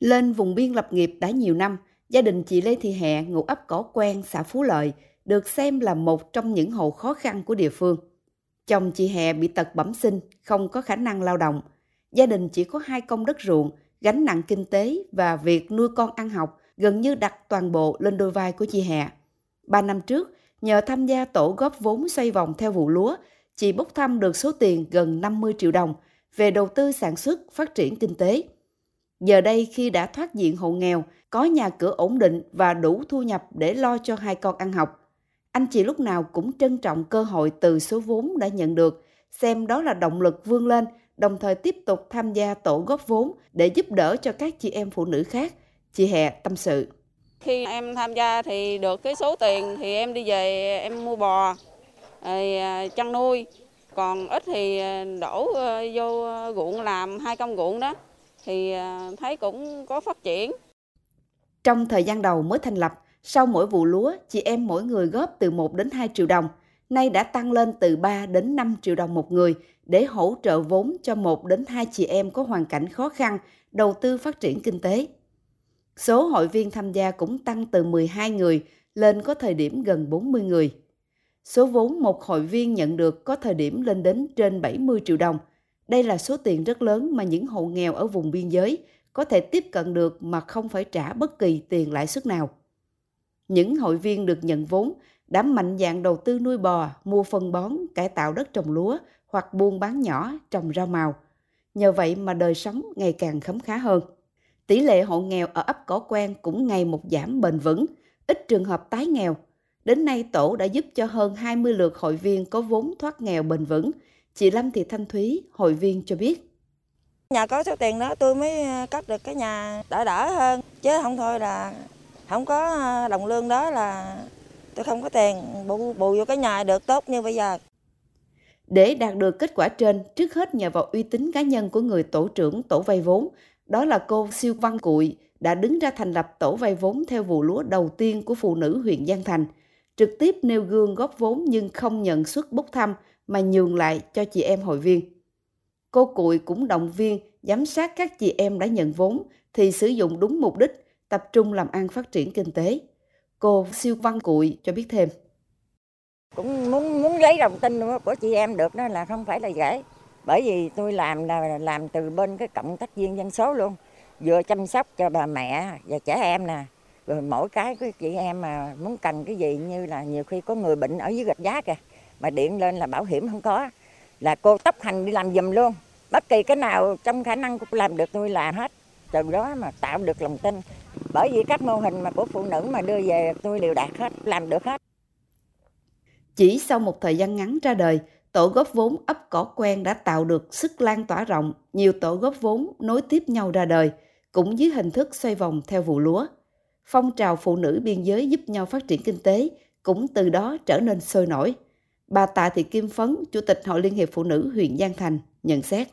Lên vùng biên lập nghiệp đã nhiều năm, gia đình chị Lê Thị Hẹ ngụ ấp Cỏ Quen, xã Phú Lợi, được xem là một trong những hộ khó khăn của địa phương. Chồng chị Hẹ bị tật bẩm sinh, không có khả năng lao động. Gia đình chỉ có hai công đất ruộng, gánh nặng kinh tế và việc nuôi con ăn học gần như đặt toàn bộ lên đôi vai của chị Hẹ. Ba năm trước, nhờ tham gia tổ góp vốn xoay vòng theo vụ lúa, chị bốc thăm được số tiền gần 50 triệu đồng về đầu tư sản xuất, phát triển kinh tế. Giờ đây khi đã thoát diện hộ nghèo, có nhà cửa ổn định và đủ thu nhập để lo cho hai con ăn học, anh chị lúc nào cũng trân trọng cơ hội từ số vốn đã nhận được, xem đó là động lực vươn lên, đồng thời tiếp tục tham gia tổ góp vốn để giúp đỡ cho các chị em phụ nữ khác. Chị Hè tâm sự. Khi em tham gia thì được cái số tiền thì em đi về em mua bò, à, chăn nuôi, còn ít thì à, đổ à, vô ruộng làm hai công ruộng đó thì à, thấy cũng có phát triển. Trong thời gian đầu mới thành lập, sau mỗi vụ lúa, chị em mỗi người góp từ 1 đến 2 triệu đồng, nay đã tăng lên từ 3 đến 5 triệu đồng một người để hỗ trợ vốn cho 1 đến 2 chị em có hoàn cảnh khó khăn đầu tư phát triển kinh tế. Số hội viên tham gia cũng tăng từ 12 người lên có thời điểm gần 40 người. Số vốn một hội viên nhận được có thời điểm lên đến trên 70 triệu đồng. Đây là số tiền rất lớn mà những hộ nghèo ở vùng biên giới có thể tiếp cận được mà không phải trả bất kỳ tiền lãi suất nào. Những hội viên được nhận vốn đã mạnh dạng đầu tư nuôi bò, mua phân bón, cải tạo đất trồng lúa hoặc buôn bán nhỏ trồng rau màu. Nhờ vậy mà đời sống ngày càng khấm khá hơn. Tỷ lệ hộ nghèo ở ấp Cỏ Quen cũng ngày một giảm bền vững, ít trường hợp tái nghèo. Đến nay tổ đã giúp cho hơn 20 lượt hội viên có vốn thoát nghèo bền vững. Chị Lâm Thị Thanh Thúy, hội viên cho biết. Nhà có số tiền đó tôi mới cắt được cái nhà đỡ đỡ hơn, chứ không thôi là không có ờ, đồng lương đó là tôi không có tiền bù, bù vô cái nhà được tốt như bây giờ. Để đạt được kết quả trên, trước hết nhờ vào uy tín cá nhân của người tổ trưởng tổ vay vốn, đó là cô Siêu Văn Cụi đã đứng ra thành lập tổ vay vốn theo vụ lúa đầu tiên của phụ nữ huyện Giang Thành, trực tiếp nêu gương góp vốn nhưng không nhận suất bốc thăm mà nhường lại cho chị em hội viên. Cô Cụi cũng động viên, giám sát các chị em đã nhận vốn thì sử dụng đúng mục đích, tập trung làm ăn phát triển kinh tế. Cô Siêu Văn Cụi cho biết thêm. Cũng muốn muốn lấy đồng tin của chị em được đó là không phải là dễ. Bởi vì tôi làm là làm từ bên cái cộng tác viên dân số luôn. Vừa chăm sóc cho bà mẹ và trẻ em nè. Rồi mỗi cái của chị em mà muốn cần cái gì như là nhiều khi có người bệnh ở dưới gạch giá kìa. Mà điện lên là bảo hiểm không có. Là cô tốc hành đi làm giùm luôn. Bất kỳ cái nào trong khả năng của làm được tôi làm hết. Từ đó mà tạo được lòng tin. Bởi vì các mô hình mà của phụ nữ mà đưa về tôi đều đạt hết, làm được hết. Chỉ sau một thời gian ngắn ra đời, tổ góp vốn ấp cỏ quen đã tạo được sức lan tỏa rộng. Nhiều tổ góp vốn nối tiếp nhau ra đời, cũng dưới hình thức xoay vòng theo vụ lúa. Phong trào phụ nữ biên giới giúp nhau phát triển kinh tế cũng từ đó trở nên sôi nổi bà Tạ Thị Kim Phấn, Chủ tịch Hội Liên hiệp Phụ nữ huyện Giang Thành, nhận xét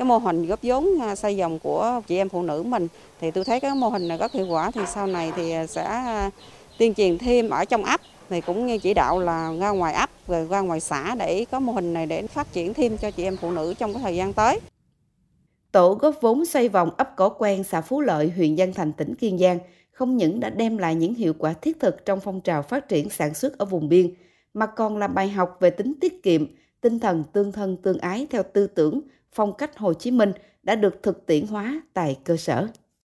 cái mô hình góp vốn à, xây dòng của chị em phụ nữ mình thì tôi thấy cái mô hình này rất hiệu quả thì sau này thì sẽ à, tuyên truyền thêm ở trong ấp thì cũng như chỉ đạo là ra ngoài ấp rồi ra ngoài xã để có mô hình này để phát triển thêm cho chị em phụ nữ trong cái thời gian tới. Tổ góp vốn xoay vòng ấp Cỏ Quen, xã Phú Lợi, huyện Giang Thành, tỉnh Kiên Giang không những đã đem lại những hiệu quả thiết thực trong phong trào phát triển sản xuất ở vùng biên, mà còn là bài học về tính tiết kiệm, tinh thần tương thân tương ái theo tư tưởng phong cách Hồ Chí Minh đã được thực tiễn hóa tại cơ sở.